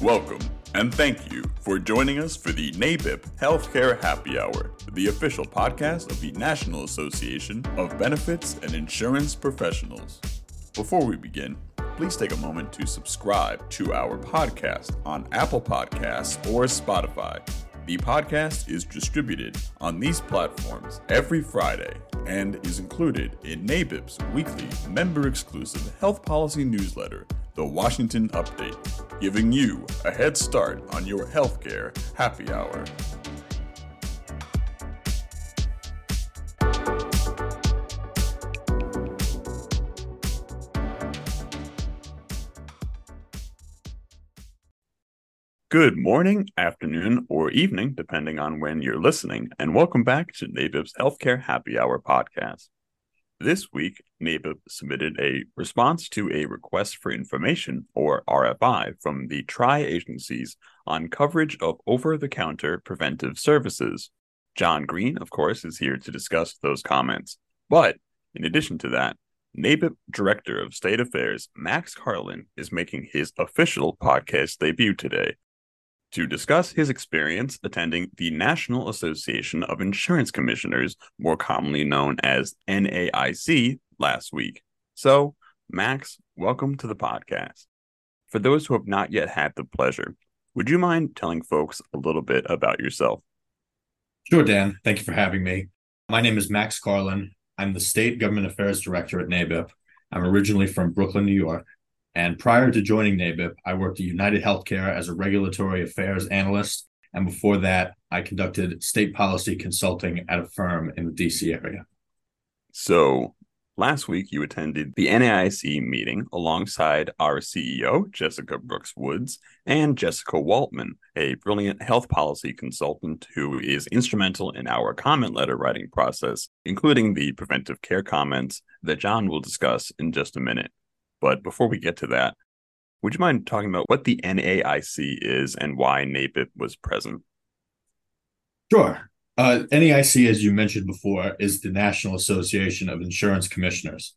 Welcome, and thank you for joining us for the NABIP Healthcare Happy Hour, the official podcast of the National Association of Benefits and Insurance Professionals. Before we begin, please take a moment to subscribe to our podcast on Apple Podcasts or Spotify. The podcast is distributed on these platforms every Friday and is included in NABIP's weekly member exclusive health policy newsletter, The Washington Update, giving you a head start on your healthcare happy hour. Good morning, afternoon, or evening, depending on when you're listening, and welcome back to NABIP's Healthcare Happy Hour podcast. This week, NABIP submitted a response to a request for information, or RFI, from the TRI agencies on coverage of over the counter preventive services. John Greene, of course, is here to discuss those comments. But in addition to that, NABIP Director of State Affairs Max Karlin is making his official podcast debut today to discuss his experience attending the National Association of Insurance Commissioners, more commonly known as NAIC, last week. So, Max, welcome to the podcast. For those who have not yet had the pleasure, would you mind telling folks a little bit about yourself? Sure, Dan. Thank you for having me. My name is Max Karlin. I'm the State Government Affairs Director at NABIP. I'm originally from Brooklyn, New York. And prior to joining NABIP, I worked at United Healthcare as a regulatory affairs analyst. And before that, I conducted state policy consulting at a firm in the DC area. So last week you attended the NAIC meeting alongside our CEO, Jessica Brooks Woods, and Jessica Waltman, a brilliant health policy consultant who is instrumental in our comment letter writing process, including the preventive care comments that John will discuss in just a minute. But before we get to that, would you mind talking about what the NAIC is and why NABIP was present? Sure. Uh, NAIC, as you mentioned before, is the National Association of Insurance Commissioners.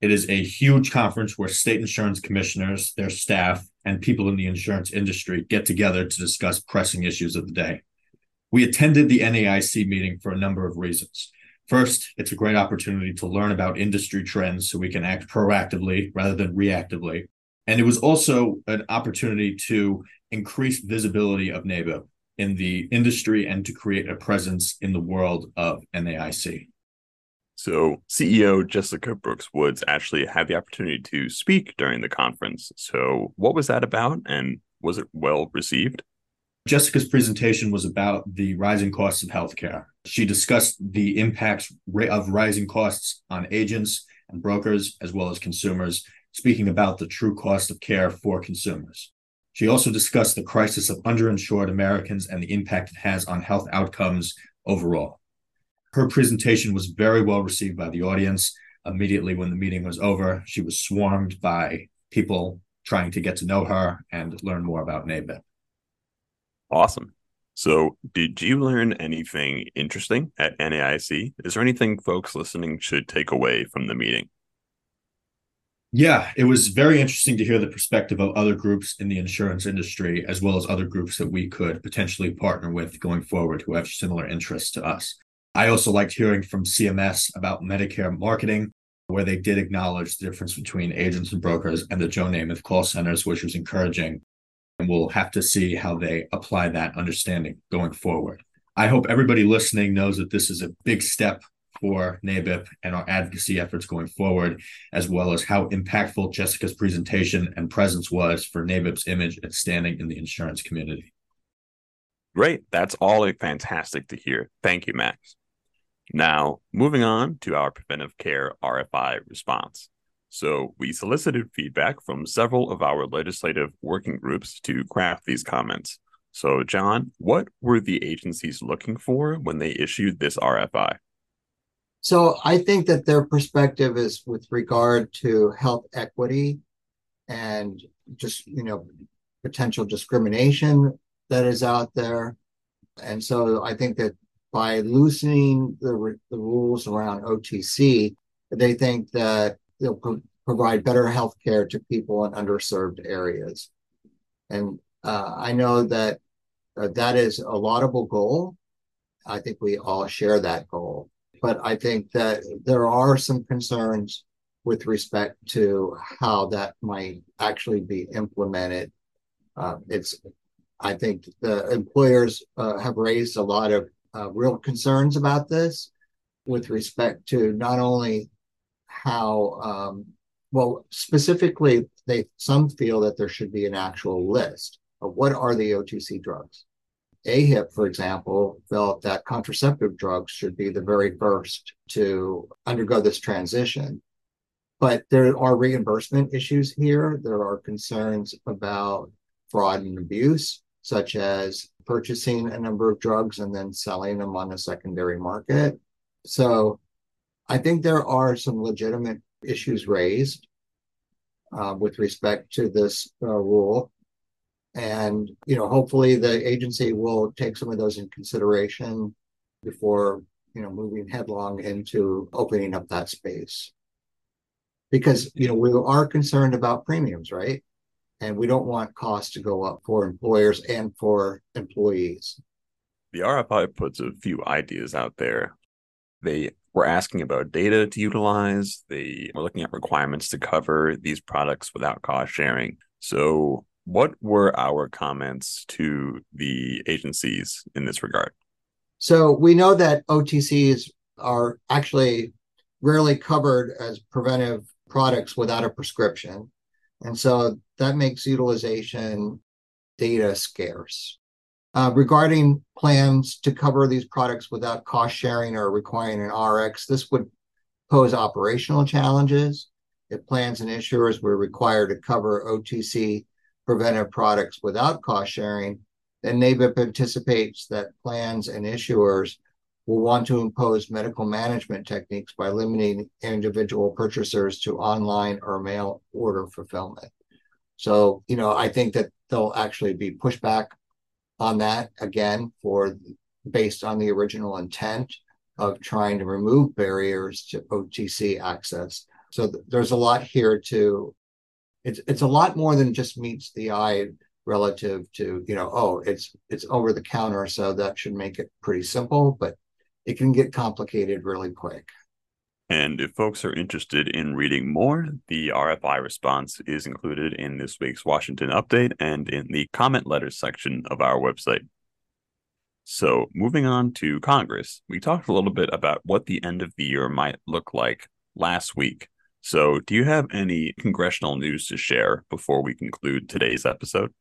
It is a huge conference where state insurance commissioners, their staff, and people in the insurance industry get together to discuss pressing issues of the day. We attended the NAIC meeting for a number of reasons. First, it's a great opportunity to learn about industry trends so we can act proactively rather than reactively. And it was also an opportunity to increase visibility of NABIP in the industry and to create a presence in the world of NAIC. So, CEO Jessica Brooks Woods actually had the opportunity to speak during the conference. So, what was that about and was it well received? Jessica's presentation was about the rising costs of healthcare. She discussed the impacts of rising costs on agents and brokers, as well as consumers, speaking about the true cost of care for consumers. She also discussed the crisis of underinsured Americans and the impact it has on health outcomes overall. Her presentation was very well received by the audience. Immediately when the meeting was over, she was swarmed by people trying to get to know her and learn more about NABIP. Awesome. So, did you learn anything interesting at NAIC? Is there anything folks listening should take away from the meeting? Yeah, it was very interesting to hear the perspective of other groups in the insurance industry, as well as other groups that we could potentially partner with going forward who have similar interests to us. I also liked hearing from CMS about Medicare marketing, where they did acknowledge the difference between agents and brokers and the Joe Namath call centers, which was encouraging and we'll have to see how they apply that understanding going forward. I hope everybody listening knows that this is a big step for NABIP and our advocacy efforts going forward, as well as how impactful Jessica's presentation and presence was for NABIP's image and standing in the insurance community. Great. That's all fantastic to hear. Thank you, Max. Now, moving on to our preventive care RFI response. So we solicited feedback from several of our legislative working groups to craft these comments. So, John, what were the agencies looking for when they issued this RFI? So, I think that their perspective is with regard to health equity and just, you know, potential discrimination that is out there. And so, I think that by loosening the, the rules around OTC, they think that they'll pro- provide better health care to people in underserved areas. And Uh, I know that uh, that is a laudable goal. I think we all share that goal. But I think that there are some concerns with respect to how that might actually be implemented. Uh, it's, I think the employers uh, have raised a lot of uh, real concerns about this with respect to not only how, um, well, specifically, they some feel that there should be an actual list of what are the OTC drugs. AHIP, for example, felt that contraceptive drugs should be the very first to undergo this transition. But there are reimbursement issues here. There are concerns about fraud and abuse, such as purchasing a number of drugs and then selling them on a secondary market. So I think there are some legitimate issues raised uh, with respect to this uh, rule. And, you know, hopefully the agency will take some of those in consideration before, you know, moving headlong into opening up that space. Because, you know, we are concerned about premiums, right? And we don't want costs to go up for employers and for employees. The RFI puts a few ideas out there. They were asking about data to utilize. They were looking at requirements to cover these products without cost sharing. So, what were our comments to the agencies in this regard? So we know that OTCs are actually rarely covered as preventive products without a prescription. And so that makes utilization data scarce. Uh, regarding plans to cover these products without cost sharing or requiring an RX, this would pose operational challenges. If plans and issuers were required to cover OTC preventive products without cost sharing, then NABIP anticipates that plans and issuers will want to impose medical management techniques by limiting individual purchasers to online or mail order fulfillment. So, you know, I think that there'll actually be pushback on that again for based on the original intent of trying to remove barriers to OTC access. So th- there's a lot here to it's it's a lot more than just meets the eye relative to you know oh it's it's over the counter so that should make it pretty simple but it can get complicated really quick and if folks are interested in reading more, the RFI response is included in this week's Washington Update and in the comment letters section of our website. So, moving on to Congress, we talked a little bit about what the end of the year might look like last week. So, do you have any congressional news to share before we conclude today's episode?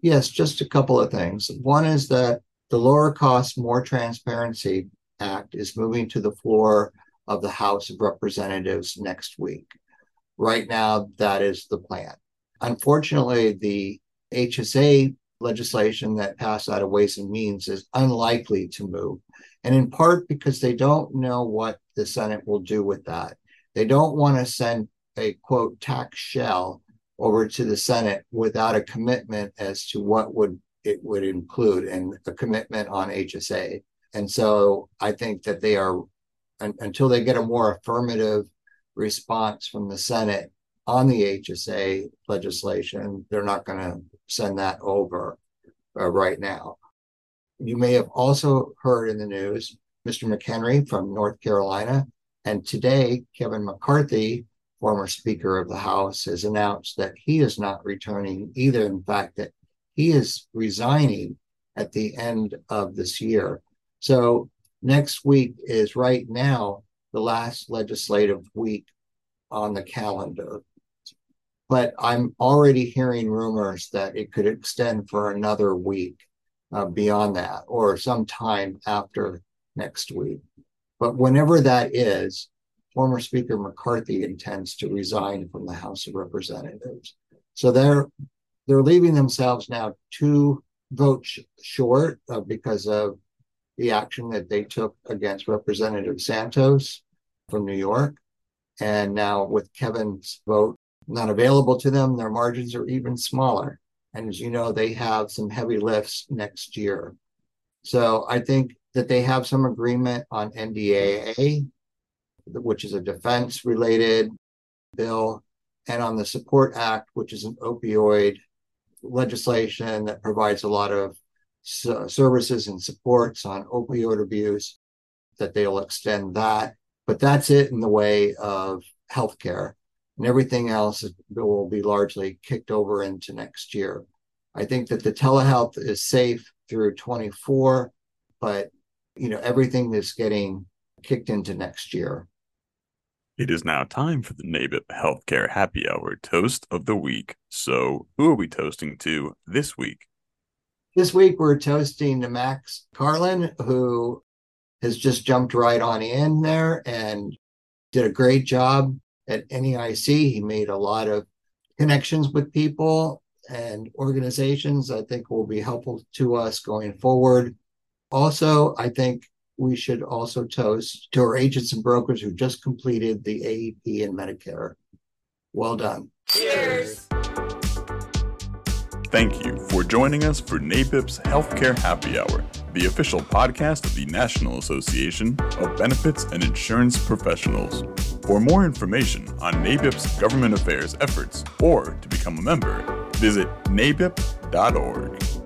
Yes, just a couple of things. One is that the Lower Cost, More Transparency Act is moving to the floor of the House of Representatives next week. Right now, that is the plan. Unfortunately, the HSA legislation that passed out of Ways and Means is unlikely to move, and in part because they don't know what the Senate will do with that. They don't want to send a quote tax shell over to the Senate without a commitment as to what would it would include and a commitment on HSA. And so I think that they are until they get a more affirmative response from the Senate on the HSA legislation, they're not going to send that over uh, right now. You may have also heard in the news Mr. McHenry from North Carolina and today, Kevin McCarthy, former Speaker of the House, has announced that he is not returning either. In fact, that he is resigning at the end of this year. So next week is right now the last legislative week on the calendar. But I'm already hearing rumors that it could extend for another week uh, beyond that or sometime after next week. But whenever that is, former Speaker McCarthy intends to resign from the House of Representatives. So they're they're leaving themselves now two votes short uh, because of the action that they took against Representative Santos from New York. And now with Kevin's vote not available to them, their margins are even smaller. And as you know, they have some heavy lifts next year. So I think that they have some agreement on NDAA, which is a defense related bill, and on the Support Act, which is an opioid legislation that provides a lot of services and supports on opioid abuse, that they'll extend that. But that's it in the way of healthcare. And everything else will be largely kicked over into next year. I think that the telehealth is safe through 24, but you know everything is getting kicked into next year. It is now time for the NABIP Healthcare Happy Hour Toast of the Week. So, who are we toasting to this week? This week, we're toasting to Max Karlin, who has just jumped right on in there and did a great job at NAIC. He made a lot of connections with people and organizations I think will be helpful to us going forward. Also, I think we should also toast to our agents and brokers who just completed the AEP and Medicare. Well done. Cheers. Thank you for joining us for NABIP's Healthcare Happy Hour, the official podcast of the National Association of Benefits and Insurance Professionals. For more information on NABIP's government affairs efforts or to become a member, visit nabip.org.